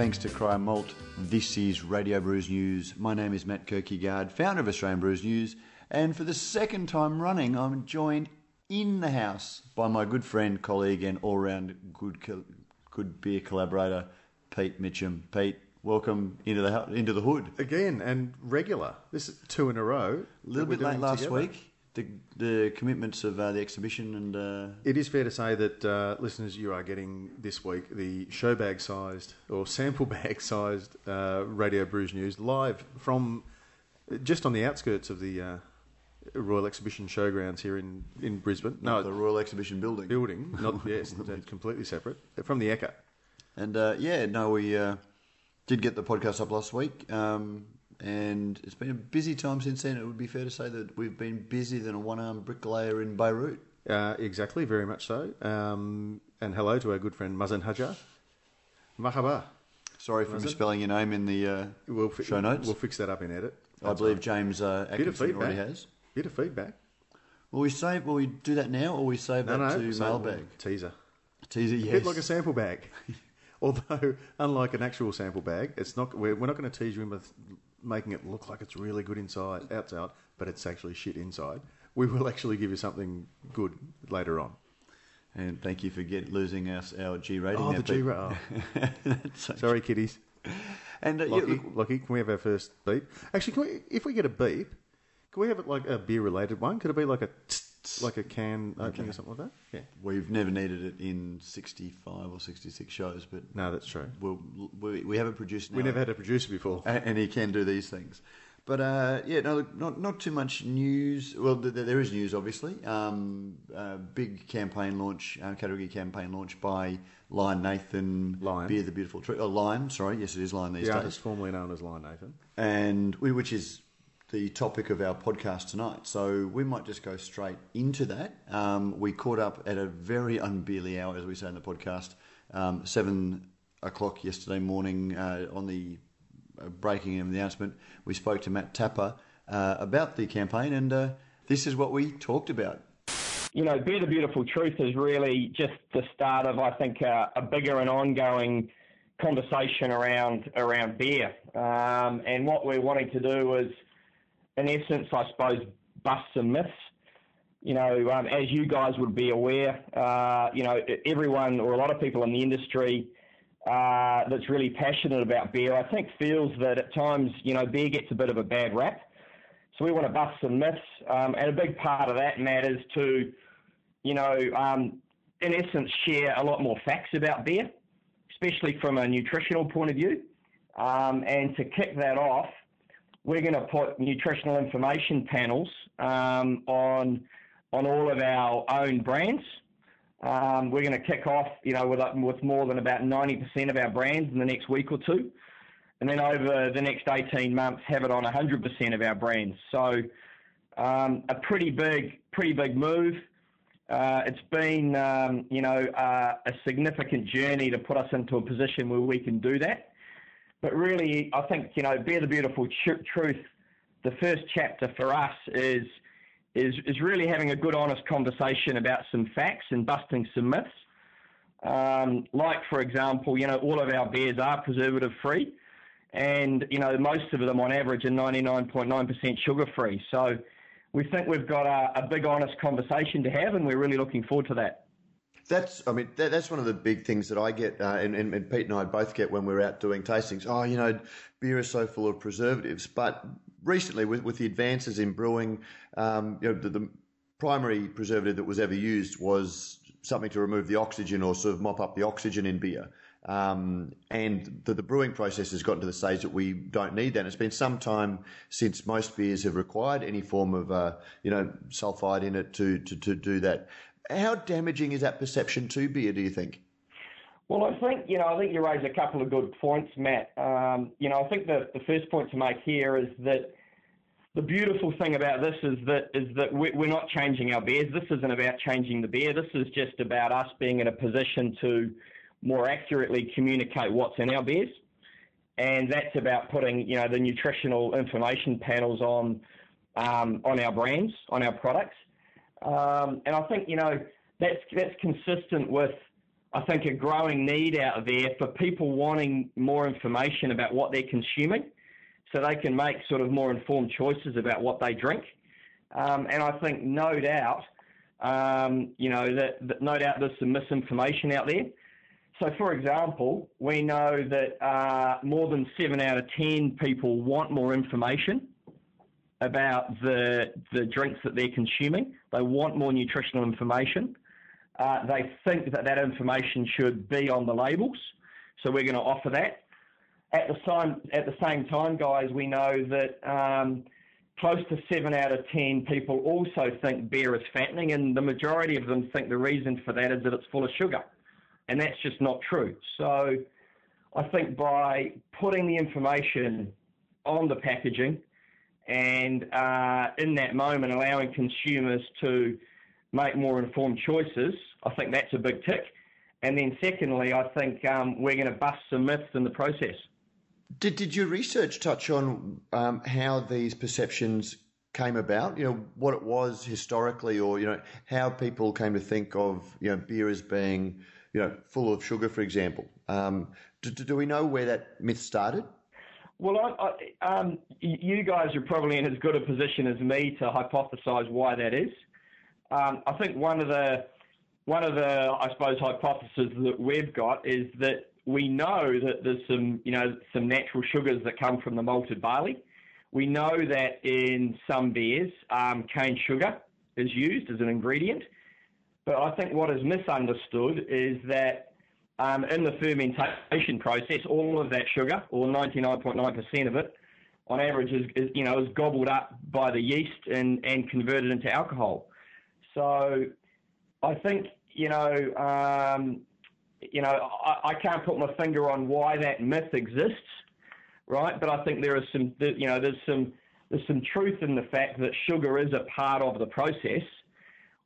thanks to Cryer Malt. This is Radio Brews News. My name is Matt Kirkegaard, founder of Australian Brews News, and for the second time running, I'm joined in the house by my good friend, colleague, and all-round good good beer collaborator, Pete Mitcham. Pete, welcome into the into the hood again and regular. This is two in a row. A little bit late last together. week the, the commitments of uh, the exhibition and uh... it is fair to say that uh, listeners you are getting this week the show bag sized or sample bag sized uh, radio brews news live from just on the outskirts of the uh, Royal Exhibition Showgrounds here in, in Brisbane. No, the Royal Exhibition building. Building, not yes, completely separate from the Echo. And uh, yeah, no, we did get the podcast up last week. Um, and it's been a busy time since then. It would be fair to say that we've been busier than a one-armed bricklayer in Beirut. Uh, exactly, very much so. Um, and hello to our good friend Mazen Hajar. Mahaba. Sorry for misspelling your name in the uh, we'll fi- show notes. We'll fix that up in edit. That's I believe right. James uh, Atkinson already has. Bit of feedback. Will we save? Will we do that now, or we save no, that no, to mailbag teaser? Teaser, yes. A bit like a sample bag. Although, unlike an actual sample bag, it's not. We're, we're not going to tease you in with making it look like it's really good inside, outside, but it's actually shit inside. We will actually give you something good later on. And thank you for get, losing us our G rating. Oh, the G rating. Oh. Sorry, kiddies. And uh, Lockie, yeah, look, Lockie, can we have our first beep? Actually, can we, if we get a beep, can we have it like a beer related one? Could it be like a like a can opening okay. or something like that? Yeah. We've never needed it in 65 or 66 shows, but. No, that's true. We'll, we, we have a producer now. We never had a producer before. And, and he can do these things. But uh, yeah, no, not not too much news. Well, th- there is news, obviously. Um, big campaign launch, uh, category campaign launch by Lion Nathan. Lion. Beer the Beautiful Truth. Oh, Lion, sorry. Yes, it is Lion these the days. artist formerly known as Lion Nathan. And we, which is the topic of our podcast tonight. So we might just go straight into that. Um, we caught up at a very unbearly hour, as we say in the podcast, um, seven o'clock yesterday morning uh, on the breaking of the announcement. We spoke to Matt Tapper uh, about the campaign, and uh, this is what we talked about. You know, Beer the Beautiful Truth is really just the start of, I think, uh, a bigger and ongoing conversation around around beer. Um, and what we're wanting to do is in essence, I suppose, bust some myths. You know, um, as you guys would be aware, uh, you know, everyone or a lot of people in the industry uh, that's really passionate about beer, I think, feels that at times, you know, beer gets a bit of a bad rap. So we want to bust some myths, um, and a big part of that matters to, you know, um, in essence, share a lot more facts about beer, especially from a nutritional point of view. Um, and to kick that off, we're going to put nutritional information panels um, on on all of our own brands. Um, we're going to kick off, you know, with with more than about 90% of our brands in the next week or two, and then over the next 18 months, have it on 100% of our brands. So, um, a pretty big, pretty big move. Uh, it's been, um, you know, uh, a significant journey to put us into a position where we can do that. But really, I think you know, beer the beautiful truth. The first chapter for us is is is really having a good, honest conversation about some facts and busting some myths. Um, like, for example, you know, all of our beers are preservative free, and you know, most of them on average are 99.9% sugar free. So we think we've got a, a big, honest conversation to have, and we're really looking forward to that. That's, I mean, that, that's one of the big things that I get, uh, and, and, and, Pete and I both get when we're out doing tastings. Oh, you know, beer is so full of preservatives. But recently, with, with the advances in brewing, um, you know, the, the, primary preservative that was ever used was something to remove the oxygen or sort of mop up the oxygen in beer. Um, and the, the, brewing process has gotten to the stage that we don't need that. And it's been some time since most beers have required any form of, uh, you know, sulfite in it to, to, to do that. How damaging is that perception to beer, do you think? Well, I think, you know, I think you raise a couple of good points, Matt. Um, you know, I think the, the first point to make here is that the beautiful thing about this is that is that we're not changing our beers. This isn't about changing the beer. This is just about us being in a position to more accurately communicate what's in our beers, and that's about putting you know the nutritional information panels on um, on our brands, on our products. Um, and I think, you know, that's, that's consistent with I think, a growing need out there for people wanting more information about what they're consuming so they can make sort of more informed choices about what they drink. Um, and I think no doubt, um, you know, that, that, no doubt there's some misinformation out there. So, for example, we know that uh, more than seven out of ten people want more information about the the drinks that they're consuming. They want more nutritional information. Uh, they think that that information should be on the labels, so we're going to offer that. At the same at the same time, guys, we know that um, close to seven out of ten people also think beer is fattening, and the majority of them think the reason for that is that it's full of sugar, and that's just not true. So, I think by putting the information on the packaging and uh, in that moment allowing consumers to make more informed choices, I think that's a big tick. And then secondly, I think um, we're going to bust some myths in the process. Did, did your research touch on um, how these perceptions came about? You know, what it was historically or, you know, how people came to think of, you know, beer as being, you know, full of sugar, for example. Um, do, do we know where that myth started? Well, I, I, um, you guys are probably in as good a position as me to hypothesise why that is. Um, I think one of the one of the I suppose hypotheses that we've got is that we know that there's some you know some natural sugars that come from the malted barley. We know that in some beers, um, cane sugar is used as an ingredient. But I think what is misunderstood is that um, in the fermentation process, all of that sugar, or 99.9% of it, on average, is, is, you know is gobbled up by the yeast and, and converted into alcohol. So I think, you know, um, you know, I, I, can't put my finger on why that myth exists, right? But I think there is some, you know, there's some, there's some truth in the fact that sugar is a part of the process.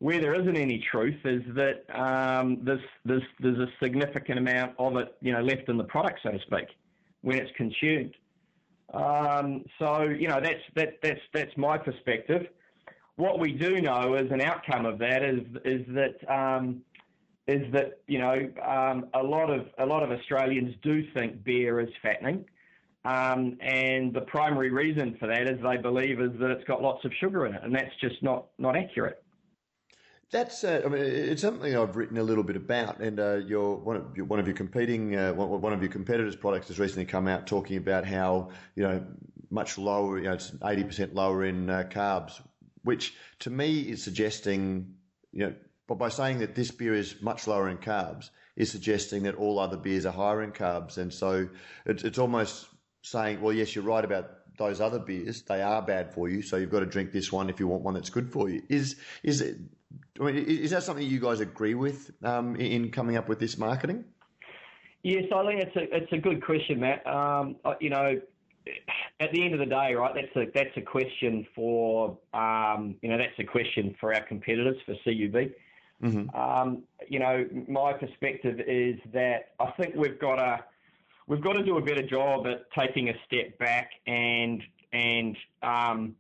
Where there isn't any truth is that um, there's, there's, there's a significant amount of it, you know, left in the product, so to speak, when it's consumed. Um, so, you know, that's, that, that's, that's my perspective what we do know as an outcome of that is is that um, is that you know um, a lot of a lot of Australians do think beer is fattening, um, and the primary reason for that is they believe is that it's got lots of sugar in it, and that's just not not accurate. That's uh, I mean it's something I've written a little bit about, and uh, your one of your, one of your competing uh, one of your competitors' products has recently come out talking about how you know much lower, you know, it's eighty percent lower in uh, carbs which to me is suggesting, you know, but by saying that this beer is much lower in carbs, is suggesting that all other beers are higher in carbs, and so it's, it's almost saying, well, yes, you're right about those other beers; they are bad for you, so you've got to drink this one if you want one that's good for you. Is is it? I mean, is that something you guys agree with um, in coming up with this marketing? Yes, I think it's a it's a good question, Matt. Um, you know, at the end of the day, right, that's a that's a question for um, you know that's a question for our competitors for CUB. Mm-hmm. Um, you know, my perspective is that I think we've got to we've got to do a better job at taking a step back and and um,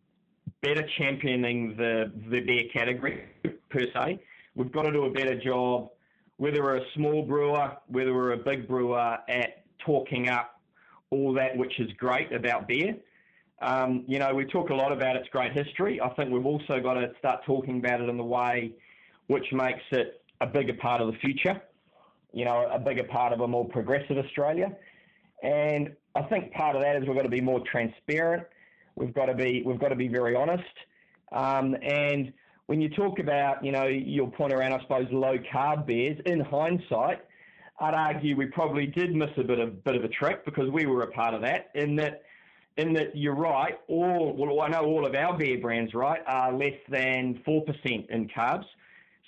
better championing the the beer category per se. We've got to do a better job, whether we're a small brewer, whether we're a big brewer, at talking up all that which is great about beer. Um, you know, we talk a lot about its great history. I think we've also got to start talking about it in the way which makes it a bigger part of the future, you know, a bigger part of a more progressive Australia. And I think part of that is we've got to be more transparent. We've got to be we've got to be very honest. Um, and when you talk about, you know, your point around, I suppose, low carb beers, in hindsight, I'd argue we probably did miss a bit of bit of a trick because we were a part of that. In that, in that you're right. All well, I know all of our beer brands, right, are less than four percent in carbs.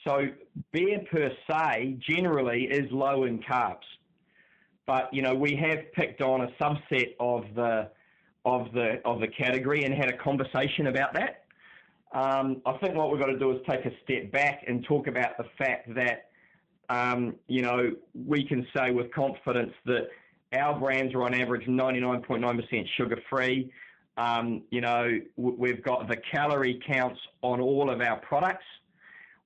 So beer per se generally is low in carbs, but you know we have picked on a subset of the of the of the category and had a conversation about that. Um, I think what we've got to do is take a step back and talk about the fact that um, you know, we can say with confidence that our brands are on average 99.9% sugar free. Um, you know, we've got the calorie counts on all of our products.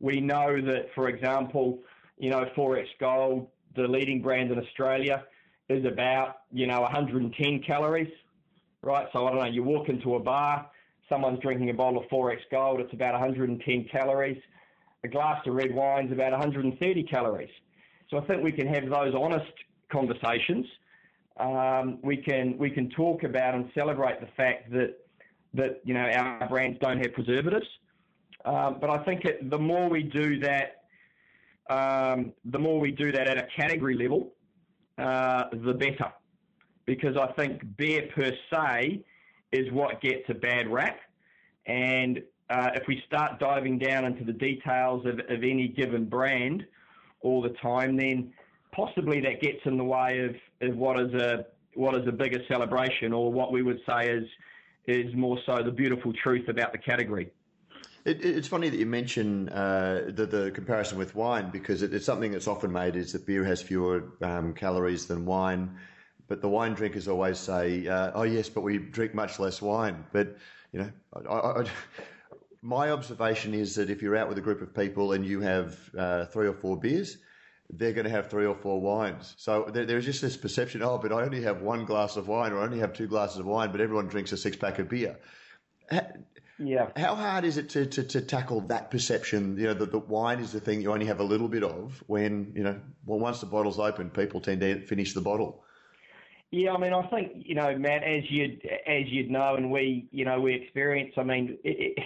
We know that, for example, you know, 4X Gold the leading brand in Australia, is about you know 110 calories, right? So I don't know. You walk into a bar, someone's drinking a bottle of 4X Gold, it's about 110 calories. A glass of red wine is about 130 calories. So I think we can have those honest conversations. Um, we can we can talk about and celebrate the fact that that you know our brands don't have preservatives. Um, but I think it, the more we do that, um, the more we do that at a category level, uh, the better. Because I think beer per se is what gets a bad rap, and uh, if we start diving down into the details of, of any given brand all the time, then possibly that gets in the way of, of what is a what is a bigger celebration, or what we would say is is more so the beautiful truth about the category. It, it's funny that you mention uh, the, the comparison with wine because it, it's something that's often made is that beer has fewer um, calories than wine, but the wine drinkers always say, uh, "Oh yes, but we drink much less wine." But you know, I, I, my observation is that if you're out with a group of people and you have uh, three or four beers, they're going to have three or four wines. So there, there's just this perception, oh, but I only have one glass of wine or I only have two glasses of wine, but everyone drinks a six pack of beer. Yeah. How hard is it to, to, to tackle that perception, you know, that the wine is the thing you only have a little bit of when, you know, well, once the bottle's open, people tend to finish the bottle? Yeah, I mean, I think, you know, Matt, as you'd, as you'd know, and we, you know, we experience, I mean, it,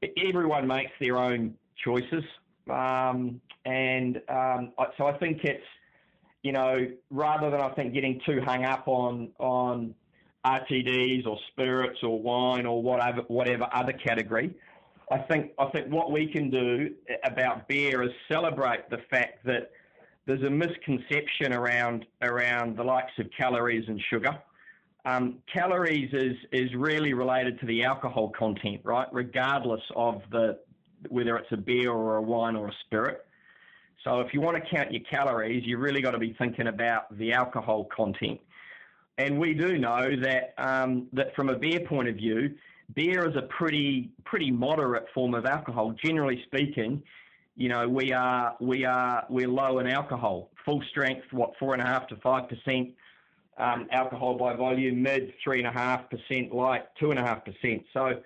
it, everyone makes their own choices. Um, and um, so I think it's, you know, rather than I think getting too hung up on on RTDs or spirits or wine or whatever whatever other category, I think I think what we can do about beer is celebrate the fact that there's a misconception around around the likes of calories and sugar. Um, calories is is really related to the alcohol content, right? Regardless of the whether it's a beer or a wine or a spirit. So if you want to count your calories, you really got to be thinking about the alcohol content. And we do know that um, that from a beer point of view, beer is a pretty pretty moderate form of alcohol. Generally speaking, you know we are we are we're low in alcohol. Full strength, what four and a half to five percent um, alcohol by volume. Mid three and a half percent. Light two and a half percent. So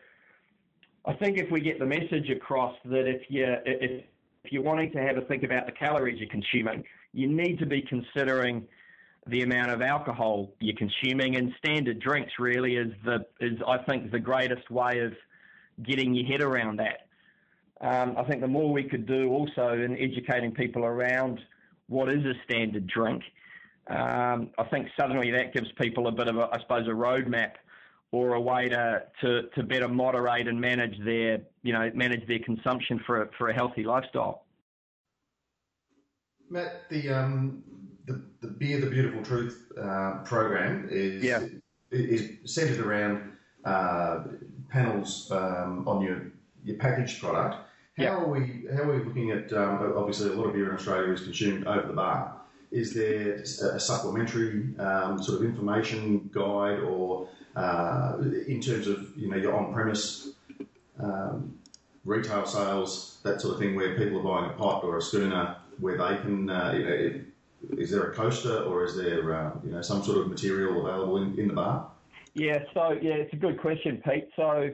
I think if we get the message across that if you if if you're wanting to have a think about the calories you're consuming, you need to be considering the amount of alcohol you're consuming. And standard drinks really is the is I think the greatest way of getting your head around that. Um, I think the more we could do also in educating people around what is a standard drink, um, I think suddenly that gives people a bit of a, I suppose, a roadmap or a way to, to, to better moderate and manage their, you know, manage their consumption for a, for a healthy lifestyle. Matt, the um, the, the Beer the Beautiful Truth uh, program is yeah. is centered around uh, panels um, on your your packaged product. How yeah. are we how are we looking at um, obviously a lot of beer in Australia is consumed over the bar. Is there a supplementary um, sort of information guide or uh, in terms of you know your on-premise um, retail sales, that sort of thing, where people are buying a pot or a schooner, where they can, uh, you know, is there a coaster or is there uh, you know some sort of material available in, in the bar? Yeah, so yeah, it's a good question, Pete. So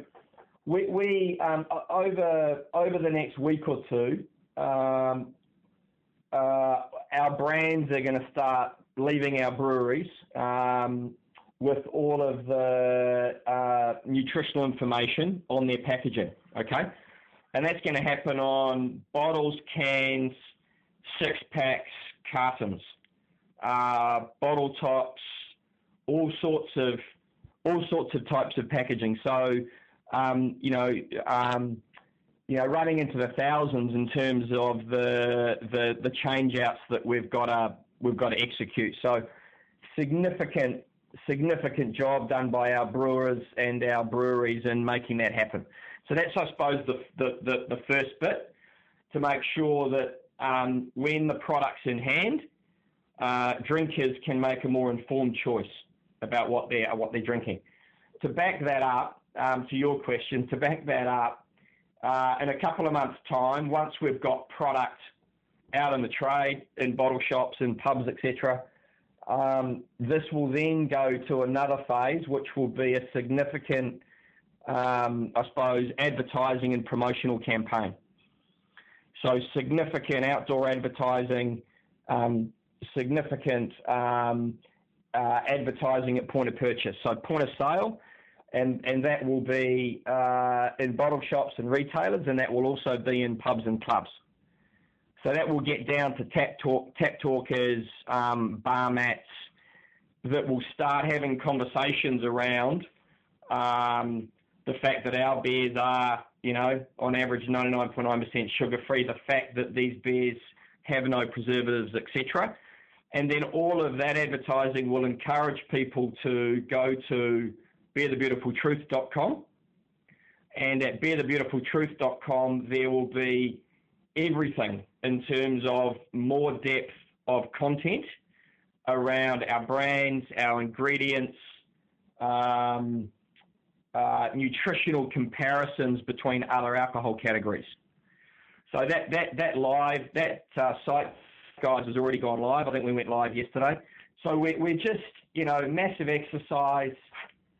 we, we um, over over the next week or two, um, uh, our brands are going to start leaving our breweries. Um, with all of the uh, nutritional information on their packaging. Okay, and that's going to happen on bottles, cans, six packs, cartons, uh, bottle tops, all sorts of all sorts of types of packaging. So, um, you know, um, you know, running into the thousands in terms of the the, the that we've got to we've got to execute. So, significant significant job done by our brewers and our breweries in making that happen. So that's, I suppose, the, the, the, the first bit to make sure that um, when the product's in hand, uh, drinkers can make a more informed choice about what they're, what they're drinking. To back that up, um, to your question, to back that up, uh, in a couple of months' time, once we've got product out in the trade, in bottle shops, in pubs, etc. Um, this will then go to another phase, which will be a significant, um, I suppose, advertising and promotional campaign. So significant outdoor advertising, um, significant um, uh, advertising at point of purchase. So point of sale, and, and that will be uh, in bottle shops and retailers, and that will also be in pubs and clubs. So that will get down to tap talk, tap talkers, um, bar mats that will start having conversations around um, the fact that our beers are, you know, on average 99.9% sugar free, the fact that these beers have no preservatives, etc. And then all of that advertising will encourage people to go to beerthebeautifultruth.com. And at beerthebeautifultruth.com, there will be everything in terms of more depth of content around our brands, our ingredients, um, uh, nutritional comparisons between other alcohol categories. So that that that live that uh, site, guys, has already gone live. I think we went live yesterday. So we're, we're just you know massive exercise.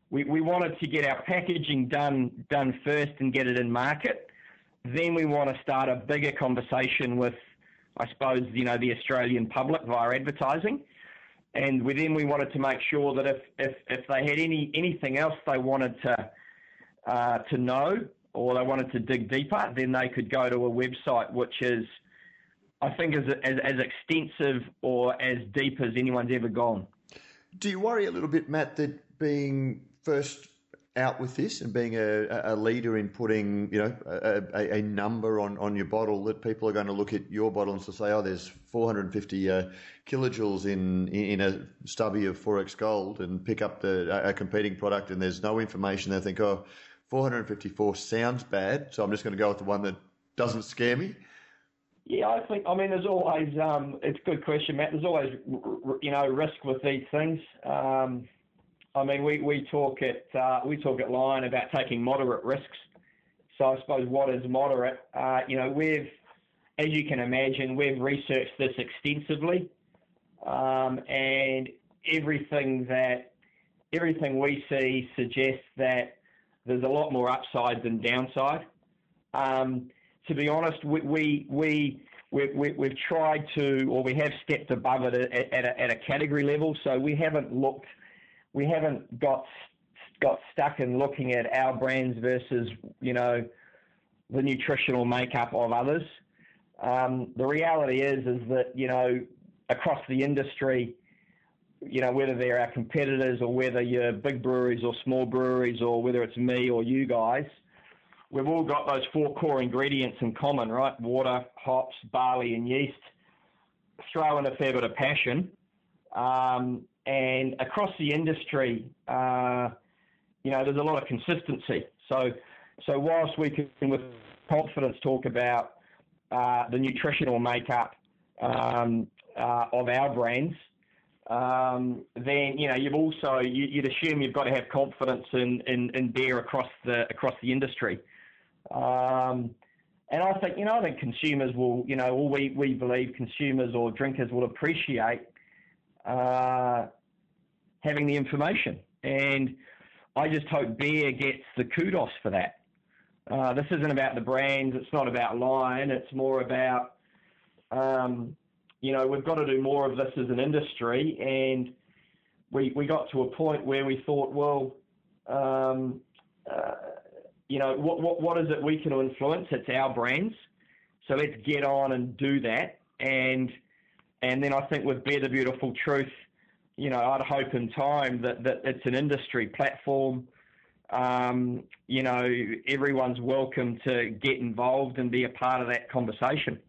We, we wanted to get our packaging done done first and get it in market. Then we want to start a bigger conversation with, I suppose, you know, the Australian public via advertising. And we, then we wanted to make sure that if, if, if they had any anything else they wanted to uh, to know or they wanted to dig deeper, then they could go to a website which is, I think, as, as, as extensive or as deep as anyone's ever gone. Do you worry a little bit, Matt, that being first out with this and being a, a leader in putting, you know, a, a, number on, on your bottle that people are going to look at your bottle and say, oh, there's 450 uh, kilojoules in in a stubby of 4X Gold and pick up the a competing product and there's no information. They think, oh, 454 sounds bad, so I'm just going to go with the one that doesn't scare me. Yeah, I think. I mean, there's always. Um, it's a good question, Matt. There's always, you know, risk with these things. Um, I mean, we, we talk at uh, we talk at Lion about taking moderate risks. So I suppose what is moderate? Uh, you know, we've, as you can imagine, we've researched this extensively, um, and everything that everything we see suggests that there's a lot more upside than downside. Um, to be honest, we we we we, we, have tried to, or we have stepped above it at, at, a, at a category level. So we haven't looked we haven't got got stuck in looking at our brands versus you know the nutritional makeup of others. Um, the reality is is that you know across the industry, you know whether they're our competitors or whether you're big breweries or small breweries or whether it's me or you guys, we've all got those four core ingredients in common, right? Water, hops, barley, and yeast. Throw in a fair bit of passion. Um, and across the industry, uh, you know, there's a lot of consistency. So, so whilst we can with confidence talk about uh, the nutritional makeup um, uh, of our brands, um, then you know you've also you, would assume you've got to have confidence in, in, in beer across the across the industry. Um, and I think you know I think consumers will you know we we believe consumers or drinkers will appreciate uh, having the information. And I just hope Beer gets the kudos for that. Uh, this isn't about the brands. It's not about Lion. It's more about, um, you know, we've got to do more of this as an industry. And we, we got to a point where we thought, well, um, uh, you know, what, what, what is it we can influence? It's our brands. So let's get on and do that. And and then I think with Beer the Beautiful Truth, you know, I'd hope in time that, that it's an industry platform. Um, you know, everyone's welcome to get involved and be a part of that conversation.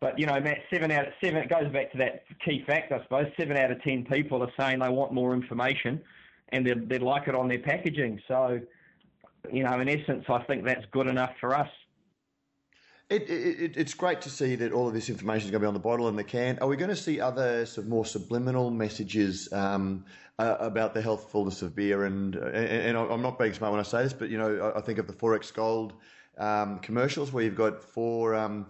But you know, Matt, seven out of seven. It goes back to that key fact, I suppose. Seven out of ten people are saying they want more information, and they'd, they'd like it on their packaging. So, you know, in essence, I think that's good enough for us. It, it, it's great to see that all of this information is going to be on the bottle and the can. Are we going to see other sort of more subliminal messages um, uh, about the healthfulness of beer? And, and, and I'm not being smart when I say this, but you know, I think of the 4X Gold um, commercials where you've got four um,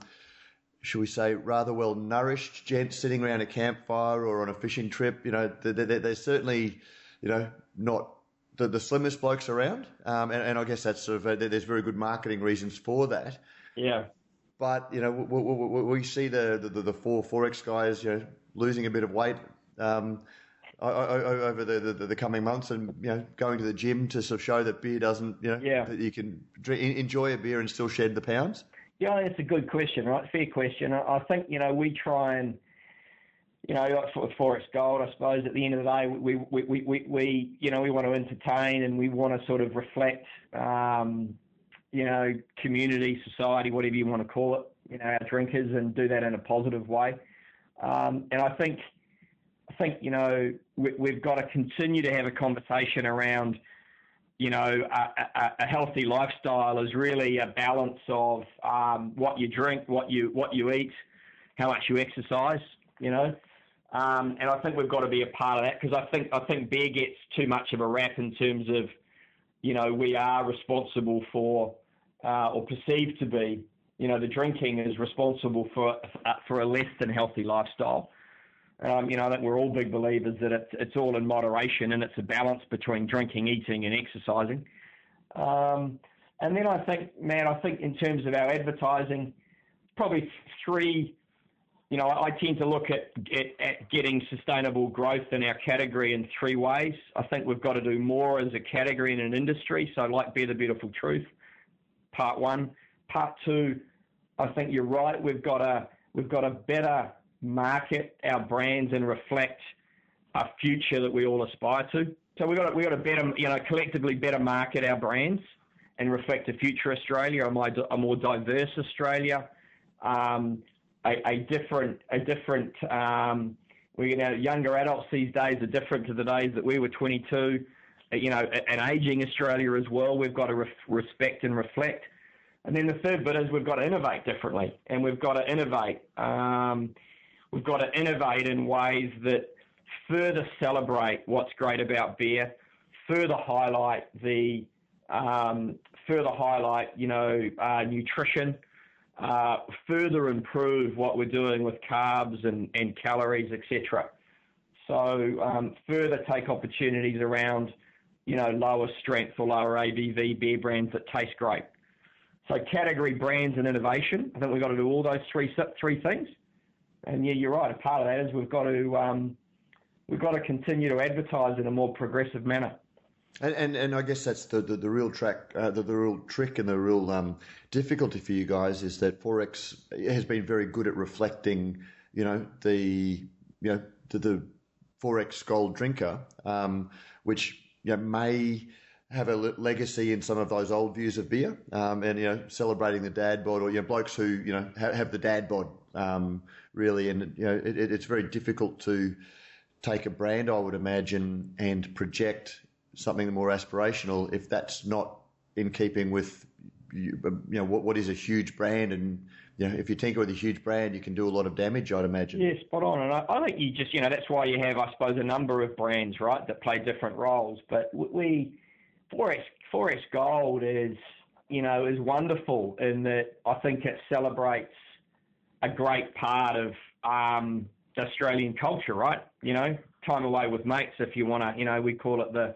should we say, rather well nourished gents sitting around a campfire or on a fishing trip. You know, they're, they're, certainly, you know, not the, the slimmest blokes around. Um, and, and, I guess that's sort of, a, there's very good marketing reasons for that. Yeah. But, you know, we, we, we see the, the, the four 4X guys, you know, losing a bit of weight. Um, over the, the, the, coming months and you know going to the gym to sort of show that beer doesn't you know yeah. that you can drink, enjoy a beer and still shed the pounds yeah that's a good question right fair question I think you know we try and you know for 4X Gold I suppose at the end of the day we we, we, we, we you know we want to entertain and we want to sort of reflect um, you know community society whatever you want to call it you know our drinkers and do that in a positive way um, and I think I think, you know, we, have got to continue to have a conversation around, you know, a, a, a healthy lifestyle is really a balance of um, what you drink, what you what you eat, how much you exercise, you know. Um, and I think we've got to be a part of that because I think I think beer gets too much of a rap in terms of, you know, we are responsible for uh, or perceived to be, you know, the drinking is responsible for uh, for a less than healthy lifestyle. Um, you know, I think we're all big believers that it's, it's all in moderation and it's a balance between drinking, eating, and exercising. Um, and then I think, man, I think in terms of our advertising, probably three. You know, I tend to look at, at, at getting sustainable growth in our category in three ways. I think we've got to do more as a category and an industry. So, like be the Beautiful Truth, part one. Part two, I think you're right. We've got a we've got a better market our brands and reflect a future that we all aspire to. So we've got to, we've got to better, you know, collectively better market our brands and reflect a future Australia, a more diverse Australia, um, a, a, different, a different. Um, we you know younger adults these days are different to the days that we were 22. You know, an aging Australia as well. We've got to re- respect and reflect. And then the third bit is we've got to innovate differently, and we've got to innovate. Um, We've got to innovate in ways that further celebrate what's great about beer, further highlight the um, further highlight you know uh, nutrition, uh, further improve what we're doing with carbs and, and calories, etc. So um, further take opportunities around you know lower strength or lower ABV beer brands that taste great. So category brands and innovation. I think we've got to do all those three three things and yeah, you're right. A part of that is we've got to um, we've got to continue to advertise in a more progressive manner. And, and, and I guess that's the, the, the real track, uh, the, the real trick and the real um, difficulty for you guys is that 4X has been very good at reflecting, you know, the you know the, the 4X Gold drinker, um, which you know, may have a legacy in some of those old views of beer, um, and you know, celebrating the dad bod, or you know, blokes who you know have, have the dad bod um, really, and you know, it, it's very difficult to take a brand, I would imagine, and project something more aspirational if that's not in keeping with you know what, what is a huge brand? And you know if you tinker with a huge brand you can do a lot of damage I'd imagine. Yeah spot on. And I, I think you just you know that's why you have I suppose a number of brands right that play different roles. But we 4X 4X Gold is you know is wonderful in that I think it celebrates a great part of um, Australian culture, right? You know, time away with mates, if you want to, you know, we call it the,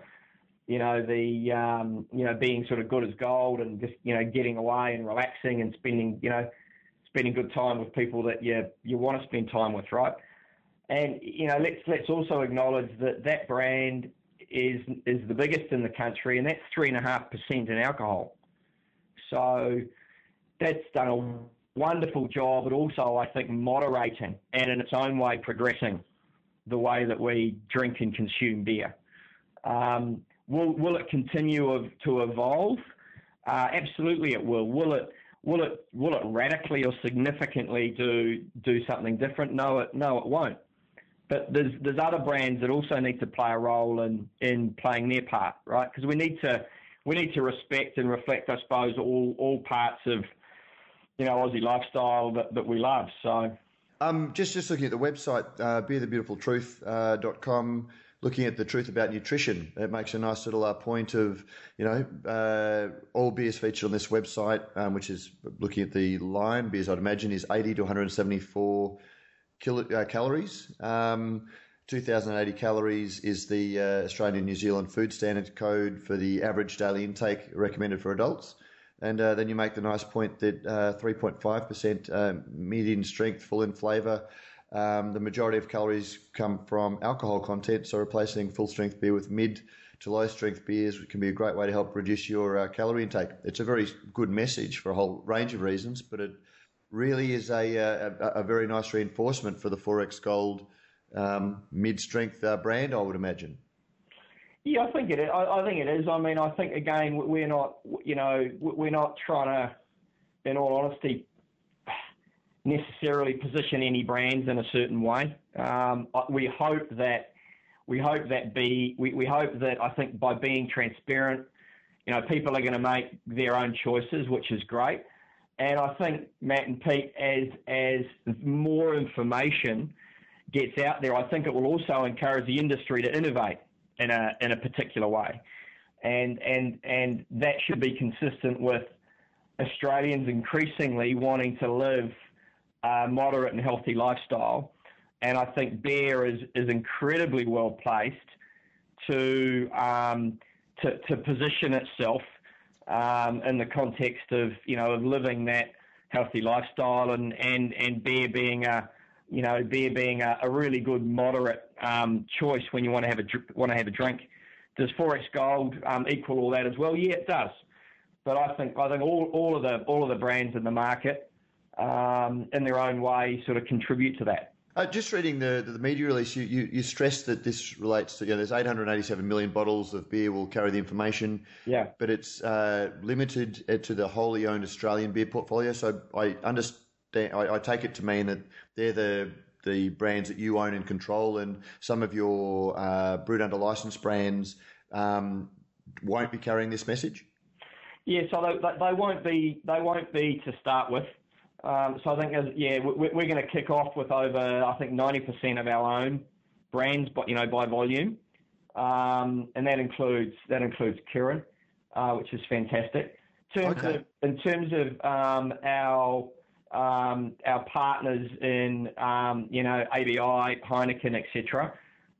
you know, the, um, you know, being sort of good as gold and just, you know, getting away and relaxing and spending, you know, spending good time with people that you, you want to spend time with, right? And, you know, let's, let's also acknowledge that that brand is, is the biggest in the country and that's three and a half percent in alcohol. So that's done a wonderful job, but also I think moderating and in its own way progressing the way that we drink and consume beer. Um, will will it continue to evolve? Uh, absolutely, it will. Will it will it will it radically or significantly do do something different? No, it no, it won't. But there's there's other brands that also need to play a role in in playing their part, right? Because we need to we need to respect and reflect, I suppose, all all parts of you know, Aussie lifestyle that, that we love. So, um, just just looking at the website, uh, beerthebeautifultruth.com, uh, looking at the truth about nutrition. It makes a nice little uh, point of, you know, uh, all beers featured on this website, um, which is looking at the Lion beers, I'd imagine, is 80 to 174 kilo, uh, calories. Um, 2,080 calories is the uh, Australian New Zealand Food Standard Code for the average daily intake recommended for adults. And uh, then you make the nice point that 3.5% uh, median strength, full in flavour, um, the majority of calories come from alcohol content, so replacing full strength beer with mid to low strength beers can be a great way to help reduce your uh, calorie intake. It's a very good message for a whole range of reasons, but it really is a, uh, a, a very nice reinforcement for the 4X Gold um, mid strength uh, brand, I would imagine. Yeah, I think it is. I, I think it is. I mean, I think again, we're not, you know, we're not trying to, in all honesty, necessarily position any brands in a certain way. Um, we hope that we hope that be we, we hope that I think by being transparent, you know, people are going to make their own choices, which is great. And I think Matt and Pete, as as more information gets out there, I think it will also encourage the industry to innovate in a in a particular way, and and and that should be consistent with Australians increasingly wanting to live uh, moderate and healthy lifestyle. And I think Beer is, is incredibly well placed to, um, to, to, position itself um, in the context of, you know, of living that healthy lifestyle and, and, and beer being a, you know, beer being a, a really good moderate um, choice when you want to have a want to have a drink. Does 4X Gold um, equal all that as well? Yeah, it does. But I think I think all, all of the all of the brands in the market um, in their own way sort of contribute to that. Uh, just reading the, the media release, you, you, you stressed that this relates to, you know, there's 887 million bottles of beer will carry the information. Yeah. But it's uh, limited to the wholly owned Australian beer portfolio. So I understand, I, I, take it to mean that they're the, the brands that you own and control, and some of your uh, brewed under license brands um, won't be carrying this message. Yeah, so they, they won't be. They won't be to start with. Um, so I think, as, yeah, we're, we're going to kick off with over, I think, 90% of our own brands, but you know, by volume, um, and that includes that includes Kirin, uh, which is fantastic. In terms okay. of, in terms of um, our um, our partners in um, you know ABI, Heineken, etc.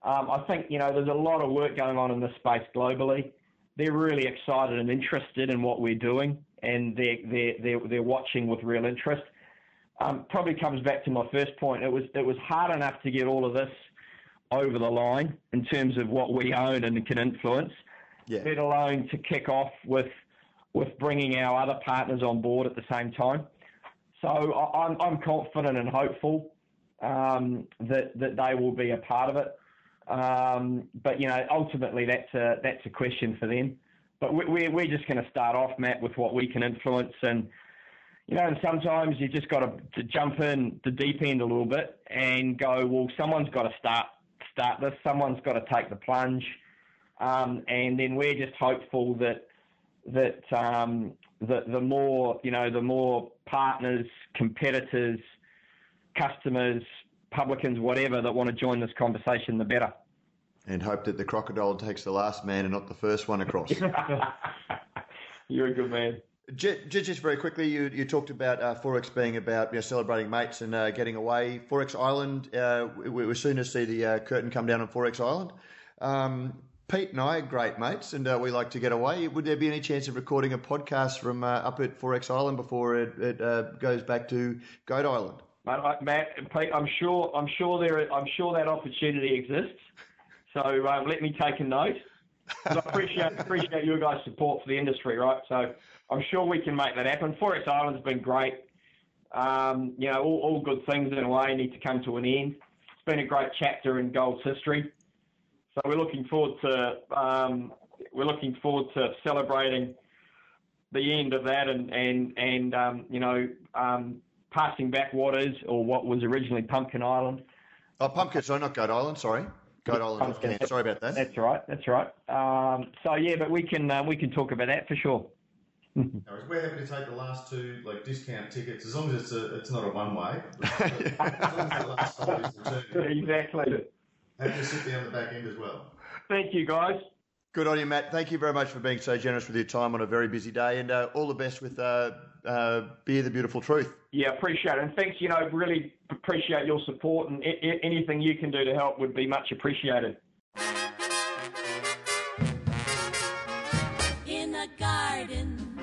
Um, I think you know there's a lot of work going on in this space globally. They're really excited and interested in what we're doing, and they're they're they're, they're watching with real interest um, probably comes back to my first point. It was it was hard enough to get all of this over the line in terms of what we own and can influence, yeah. let alone to kick off with with bringing our other partners on board at the same time. So I'm I'm confident and hopeful um, that that they will be a part of it. Um, but you know, ultimately that's a that's a question for them. But we're we're just going to start off, Matt, with what we can influence. And you know, and sometimes you just got to, jump in the deep end a little bit and go, well, someone's got to start start this, someone's got to take the plunge, um, and then we're just hopeful that that um, the the more you know, the more partners, competitors, customers, publicans, whatever that want to join this conversation, the better. And hope that the crocodile takes the last man and not the first one across. You're a good man. Just very quickly, you, you talked about uh, 4X being about you know, celebrating mates and uh, getting away. 4X Island, uh, we, we're soon to see the uh, curtain come down on 4X Island. Um, Pete and I are great mates, and uh, we like to get away. Would there be any chance of recording a podcast from uh, up at 4X Island before it, it goes back to Goat Island? Matt, Pete, I'm sure, I'm sure there, I'm sure that opportunity exists. So um, let me take a note. I appreciate appreciate your guys' support for the industry, right? So I'm sure we can make that happen. 4X Island's been great. Um, you know, all, all, good things in a way need to come to an end. It's been a great chapter in Gold's history. So we're looking forward to um, we're looking forward to celebrating the end of that and and and um, you know um, passing back what is or what was originally Pumpkin Island. Oh, Pumpkin, sorry, not Goat Island. Sorry. Goat Island. Pumpkin, Sorry about that. That's right. That's right. Um, so yeah, but we can uh, we can talk about that for sure. we're happy to take the last two like discount tickets as long as it's a, it's not a one way. as long as the last stop is Exactly. Happy to sit there on the back end as well. Thank you, guys. Good on you, Matt. Thank you very much for being so generous with your time on a very busy day, and uh, all the best with uh, uh, Beer the Beautiful Truth. Yeah, appreciate it. And thanks, you know, really appreciate your support, and I- I- anything you can do to help would be much appreciated. In a garden,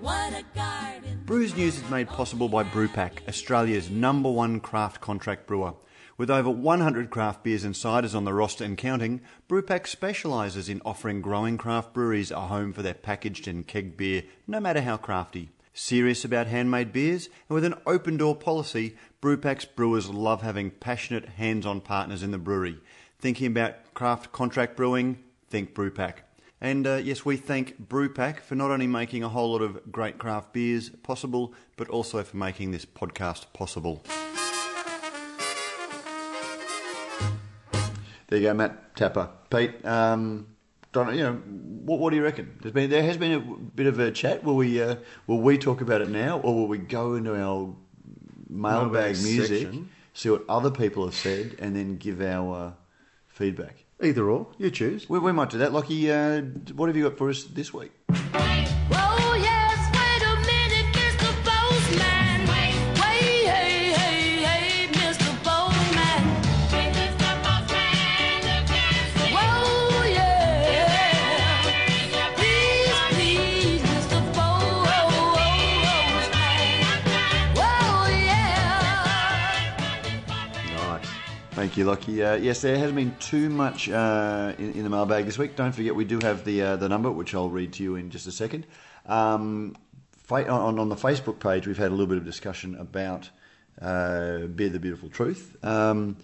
what a garden. Brews News is made possible by Brewpack, Australia's number one craft contract brewer. With over 100 craft beers and ciders on the roster and counting, Brewpack specialises in offering growing craft breweries a home for their packaged and keg beer, no matter how crafty. Serious about handmade beers, and with an open door policy, Brewpack's brewers love having passionate, hands on partners in the brewery. Thinking about craft contract brewing? Think Brewpack. And uh, yes, we thank Brewpack for not only making a whole lot of great craft beers possible, but also for making this podcast possible. There you go, Matt Tapper. Pete, um, don't, you know, what, what do you reckon? There's been there has been a bit of a chat. Will we uh, will we talk about it now, or will we go into our mailbag Mailbag music, section. see what other people have said, and then give our uh, feedback? Either or, you choose. We, we might do that. Lockie, uh, what have you got for us this week? Thank you, Lockie. Uh, yes, there hasn't been too much uh, in, in the mailbag this week. Don't forget, we do have the uh, the number, which I'll read to you in just a second. Um, on, on the Facebook page, we've had a little bit of discussion about uh, Beer the Beautiful Truth. Um,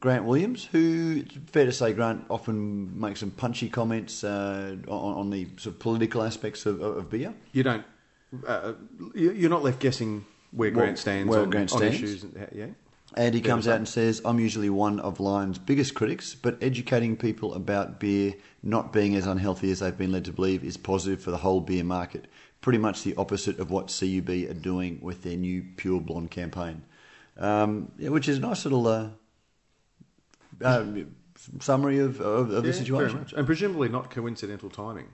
Grant Williams, who, fair to say, Grant often makes some punchy comments uh, on, on the sort of political aspects of, of beer. You don't. Uh, you- you're not left guessing where Grant stands where on, Grant on stands. issues. and- Yeah. And he Fair comes out and says, I'm usually one of Lion's biggest critics, but educating people about beer not being as unhealthy as they've been led to believe is positive for the whole beer market. Pretty much the opposite of what CUB are doing with their new Pure Blonde campaign. Um, yeah, which is a nice little uh, uh, summary of, of, of the situation. And presumably not coincidental timing.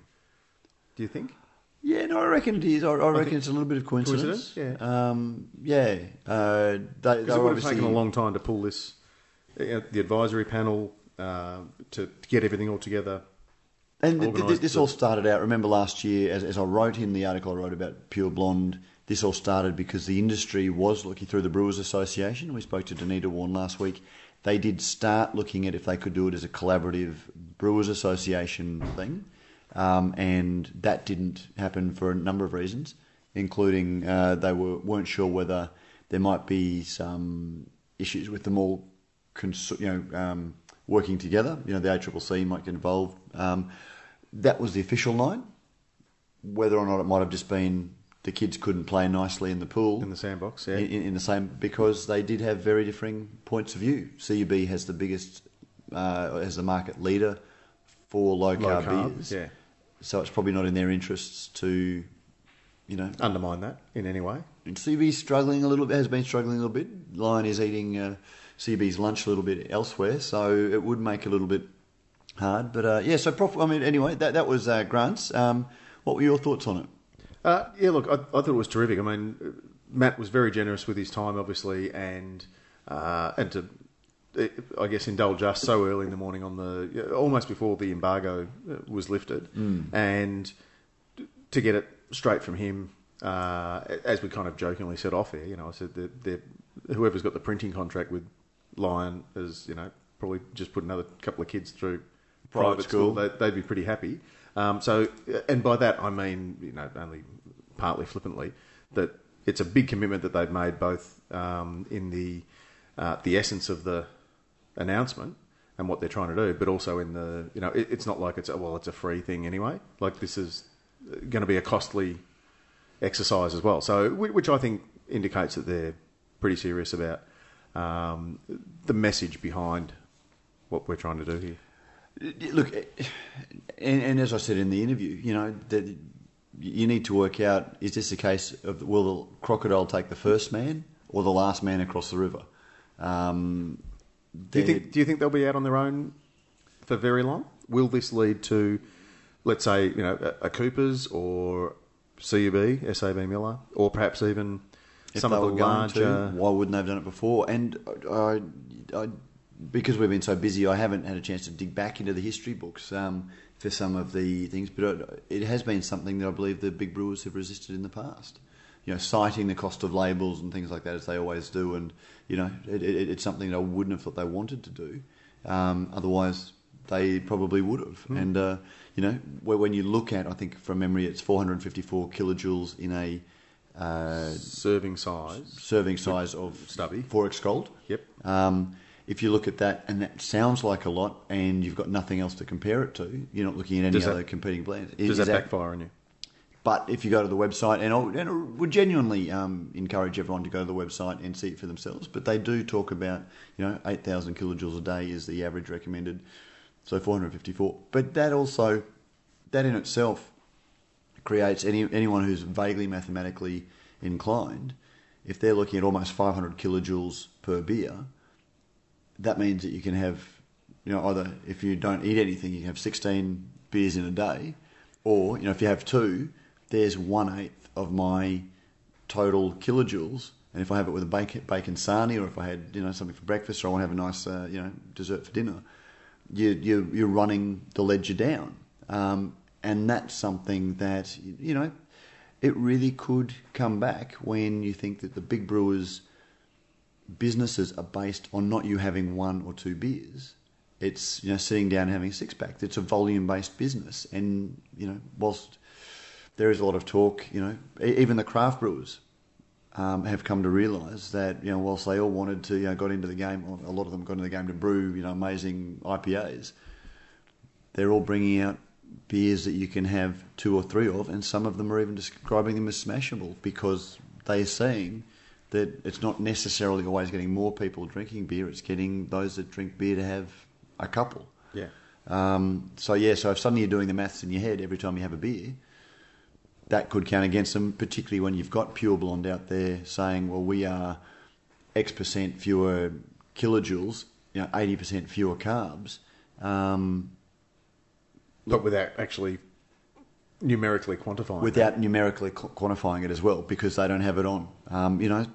Do you think? Yeah, no, I reckon it is. I, I reckon it's a little bit of coincidence. Coincidence? Um, yeah. Uh, they, Because they it were would have obviously taken a long time to pull this, uh, the advisory panel, uh, to, to get everything all together. And th- th- organised this the- all started out. Remember last year, as, as I wrote in the article I wrote about Pure Blonde, this all started because the industry was looking through the Brewers Association. We spoke to Denita Wawn last week. They did start looking at if they could do it as a collaborative Brewers Association thing, um, and that didn't happen for a number of reasons, including uh, they were weren't sure whether there might be some issues with them all, cons- you know, um, working together. You know, the ACCC might get involved. Um, that was the official line. Whether or not it might have just been the kids couldn't play nicely in the pool In the sandbox, yeah. in, in the same because they did have very differing points of view. CUB has the biggest, uh, as the market leader for low, carb, beers. yeah. So it's probably not in their interests to, you know, Undermine that in any way. and CB's struggling a little bit, has been struggling a little bit. Lion is eating uh, CB's lunch a little bit elsewhere, so it would make it a little bit hard. But uh, yeah, so prof- I mean, anyway, that that was uh, Grant's. Um, what were your thoughts on it? Uh, yeah, look, I, I thought it was terrific. I mean, Matt was very generous with his time, obviously, and uh, and to, I guess, indulge us so early in the morning on the almost before the embargo uh, was lifted, and to get it straight from him, uh, as we kind of jokingly said off here, You know, I said that whoever's got the printing contract with Lion is, you know, probably just put another couple of kids through Private private, school. school. They, they'd be pretty happy. Um, so, and by that I mean, you know, only partly flippantly, that it's a big commitment that they've made, both um, in the uh, the essence of the announcement and what they're trying to do, but also in the, you know, it, it's not like it's a, well, it's a free thing anyway. Like this is going to be a costly exercise as well. So, which I think indicates that they're pretty serious about um, the message behind what we're trying to do here. Look, and, and as I said in the interview, you know, that you need to work out: is this a case of will the crocodile take the first man or the last man across the river? Um, Do you think? Do you think they'll be out on their own for very long? will this lead to, let's say, you know, a, a Coopers or CUB, SAB Miller, or perhaps even If some of the larger. to, why wouldn't they have done it before? And I, I, because we've been so busy, I haven't had a chance to dig back into the history books um, for some of the things. But it, it has been something that I believe the big brewers have resisted in the past. You know, citing the cost of labels and things like that as they always do, and you know, it, it, it's something that I wouldn't have thought they wanted to do. Um, otherwise, they probably would have. And uh, you know, where, when you look at, I think from memory, it's 454 kilojoules in a uh, serving size. serving size of Stubby. 4X Gold. Yep. Um, if you look at that, and that sounds like a lot, and you've got nothing else to compare it to, you're not looking at any Does that- other competing brands. Does Is that backfire on you? But if you go to the website, and I, and would genuinely um, encourage everyone to go to the website and see it for themselves, but they do talk about, you know, 8,000 kilojoules a day is the average recommended, so 454. But that also, that in itself creates any anyone who's vaguely mathematically inclined, if they're looking at almost 500 kilojoules per beer, that means that you can have, you know, either if you don't eat anything, you can have 16 beers in a day, or you know, if you have two, there's one eighth of my total kilojoules. And if I have it with a bacon, bacon sarnie, or if I had you know something for breakfast, or I want to have a nice uh, you know dessert for dinner, you, you you're running the ledger down, um, and that's something that you know it really could come back when you think that the big brewers businesses are based on not you having one or two beers. It's you know sitting down and having a six pack. It's a volume based business, and you know whilst there is a lot of talk, you know even the craft brewers um, have come to realise that you know whilst they all wanted to you know got into the game, a lot of them got into the game to brew you know amazing IPAs. They're all bringing out beers that you can have two or three of, and some of them are even describing them as smashable because they're seeing that it's not necessarily always getting more people drinking beer; it's getting those that drink beer to have a couple. Yeah. Um, so yeah, so if suddenly you're doing the maths in your head every time you have a beer, that could count against them, particularly when you've got Pure Blonde out there saying, "Well, we are X percent fewer kilojoules, you know, eighty percent fewer carbs." Um, But without actually numerically quantifying. without numerically qu- quantifying it as well, because they don't have it on. Um, you know,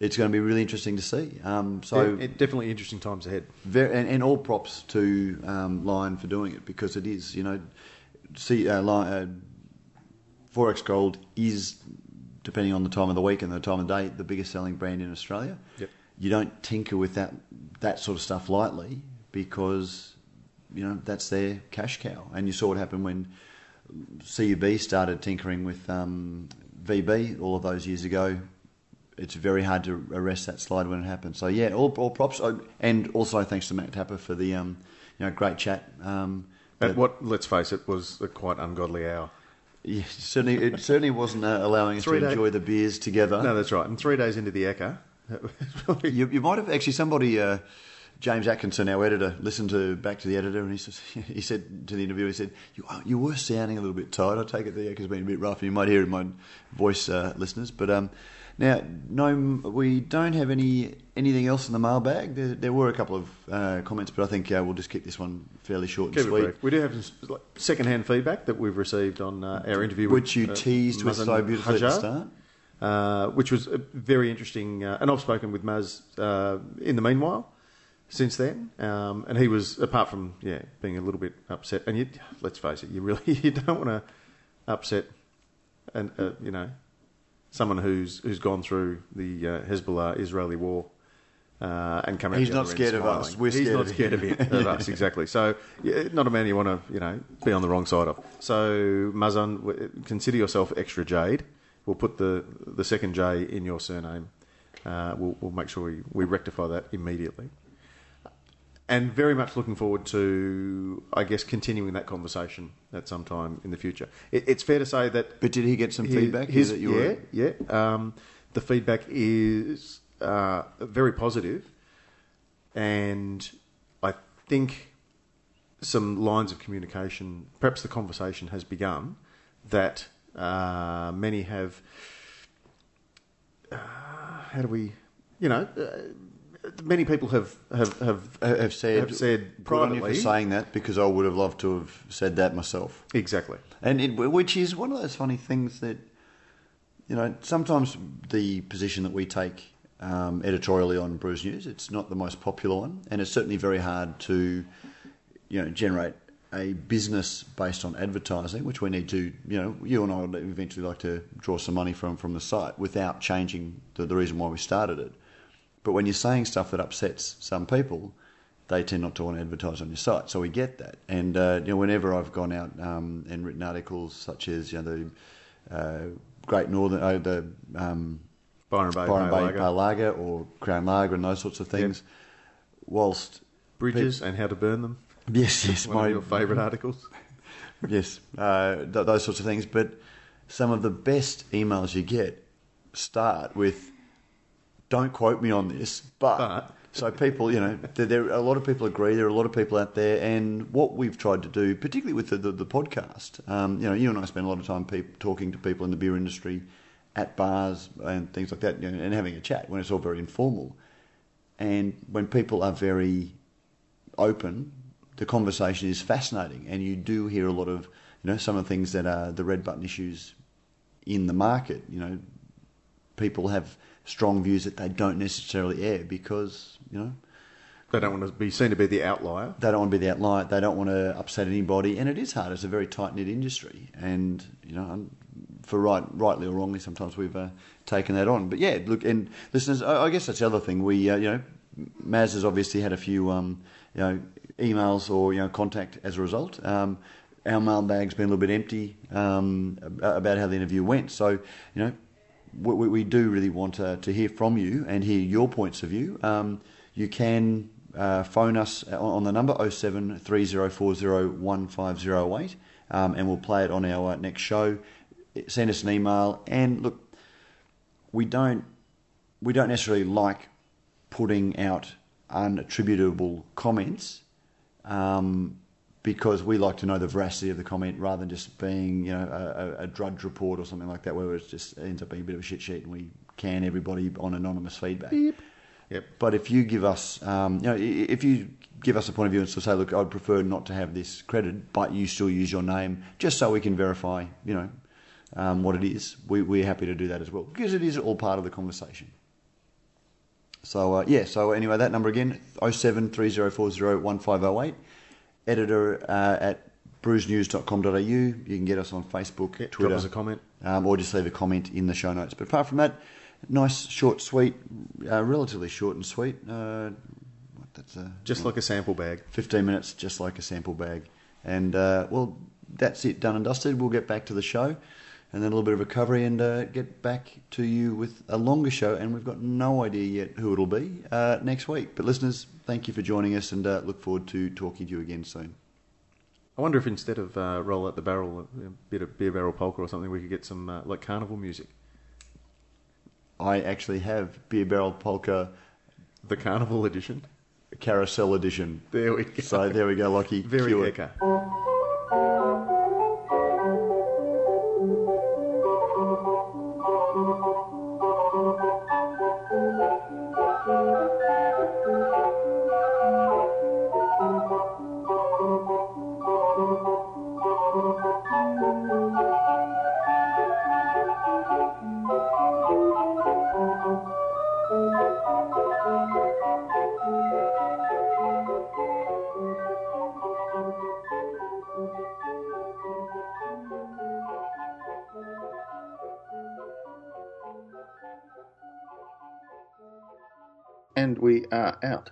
it's going to be really interesting to see. Um, so Yeah, definitely interesting times ahead. Very, and, and all props to um, Lion for doing it because it is, you know, see, uh, Lion, uh, 4X Gold is, depending on the time of the week and the time of day, the biggest selling brand in Australia. Yep. You don't tinker with that that sort of stuff lightly because, you know, that's their cash cow. And you saw what happened when CUB started tinkering with um, VB all of those years ago it's very hard to arrest that slide when it happens. So yeah, all, all props, Oh, and also thanks to Matt Tapper for the um, you know great chat. Um, At what, let's face it, was a quite ungodly hour. Yeah, certainly it certainly wasn't uh, allowing us Three to day- enjoy the beers together. No, that's right. And three days into the Ekka, you, you might have actually somebody. Uh, James Atkinson, our editor, listened to back to the editor, and he says, he said to the interviewer, he said, "You, you were sounding a little bit tired. I take it the Ekka's been a bit rough, you might hear it in my voice, uh, listeners. But um, now, no, we don't have any anything else in the mailbag. There, there were a couple of uh, comments, but I think uh, we'll just keep this one fairly short and keep it sweet. brief. We do have some second-hand feedback that we've received on uh, our interview with Which you uh, teased with so beautifully at the start. uh, which was very interesting. Uh, and I've spoken with Maz uh, in the meanwhile since then, um, and he was apart from yeah being a little bit upset. And you, let's face it, you really you don't want to upset, and uh, you know, someone who's who's gone through the uh, Hezbollah Israeli war. Uh, and come out He's not scared of us. We're He's scared not of scared of, him. him, of us, exactly. So, yeah, not a man you want to, you know, be on the wrong side of. So, Mazan, consider yourself extra jade. We'll put the the second J in your surname. Uh, we'll, we'll make sure we, we rectify that immediately. And very much looking forward to, I guess, continuing that conversation at some time in the future. It, it's fair to say that But did he get some his- feedback? his- that you were- yeah, yeah. Um, the feedback is uh, very positive, and I think some lines of communication, perhaps the conversation has begun that uh, many have. Uh, how do we, you know, uh, many people have have have, have said, have said good on you privately. for saying that because I would have loved to have said that myself. exactly. And it, which is one of those funny things that, you know, sometimes the position that we take um, editorially on Brews News, it's not the most popular one, and it's certainly very hard to, you know, generate a business based on advertising, which we need to, you know, you and I would eventually like to draw some money from from the site without changing the, the reason why we started it. But when you're saying stuff that upsets some people, they tend not to want to advertise on your site. So we get that. And uh, you know, whenever I've gone out um, and written articles such as you know the uh, Great Northern, uh, the um, Byron Bay, Byron Pale Bay Lager, Lager or Crown Lager and those sorts of things, whilst bridges, and how to burn them. yes, yes, One of your favourite articles. yes, uh, th- those sorts of things. But some of the best emails you get start with, "Don't quote me on this," but. But- so people, you know, there, there a lot of people agree. There are a lot of people out there, and what we've tried to do, particularly with the the, the podcast, um, you know, you and I spend a lot of time peop talking to people in the beer industry, at bars and things like that, you know, and having a chat when it's all very informal, and when people are very open, the conversation is fascinating, and you do hear a lot of you know some of the things that are the red button issues in the market. You know, people have strong views that they don't necessarily air because you know They don't want to be seen to be the outlier. they don't want to be the outlier. They don't want to upset anybody, and it is hard. It's a very tight knit industry, and you know, for right, rightly or wrongly, sometimes we've uh, taken that on. But yeah, look, and listeners, I, I guess that's the other thing. We, uh, you know, Maz has obviously had a few, um, you know, emails or you know contact as a result. Um, our mailbag's been a little bit empty um, about how the interview went. So, you know, we, we- do really want to, to hear from you and hear your points of view. Um, you can uh, phone us on, on the number 07 3040 1508 um, and we'll play it on our uh, next show. Send us an email and look, we don't we don't necessarily like putting out unattributable comments um, because we like to know the veracity of the comment rather than just being you know a, a, a drudge report or something like that where it just ends up being a bit of a shit sheet and we can everybody on anonymous feedback. Yep. But if you give us, um, you know, if you give us a point of view and so say, look, I'd prefer not to have this credited, but you still use your name, just so we can verify, you know, um, what it is, we, we're happy to do that as well because it is all part of the conversation. So uh, yeah, so anyway, that number again, 07304011508, editor uh, at brewsnews.com.au. You can get us on Facebook, Yeah, Twitter, drop us a comment. um, or just leave a comment in the show notes. But apart from that, nice, short, sweet, uh, relatively short and sweet. Uh, what, that's uh, Just like a sample bag. 15 minutes, just like a sample bag. And uh, well, that's it, done and dusted. We'll get back to the show and then a little bit of recovery and uh, get back to you with a longer show. And we've got no idea yet who it'll be uh, next week. But listeners, thank you for joining us and uh, look forward to talking to you again soon. I wonder if instead of uh, roll out the barrel, a bit of beer barrel polka or something, we could get some uh, like carnival music. I actually have Beer Barrel Polka The carnival edition. Carousel Edition. There we go. So there we go, Lockie. Very Cue out.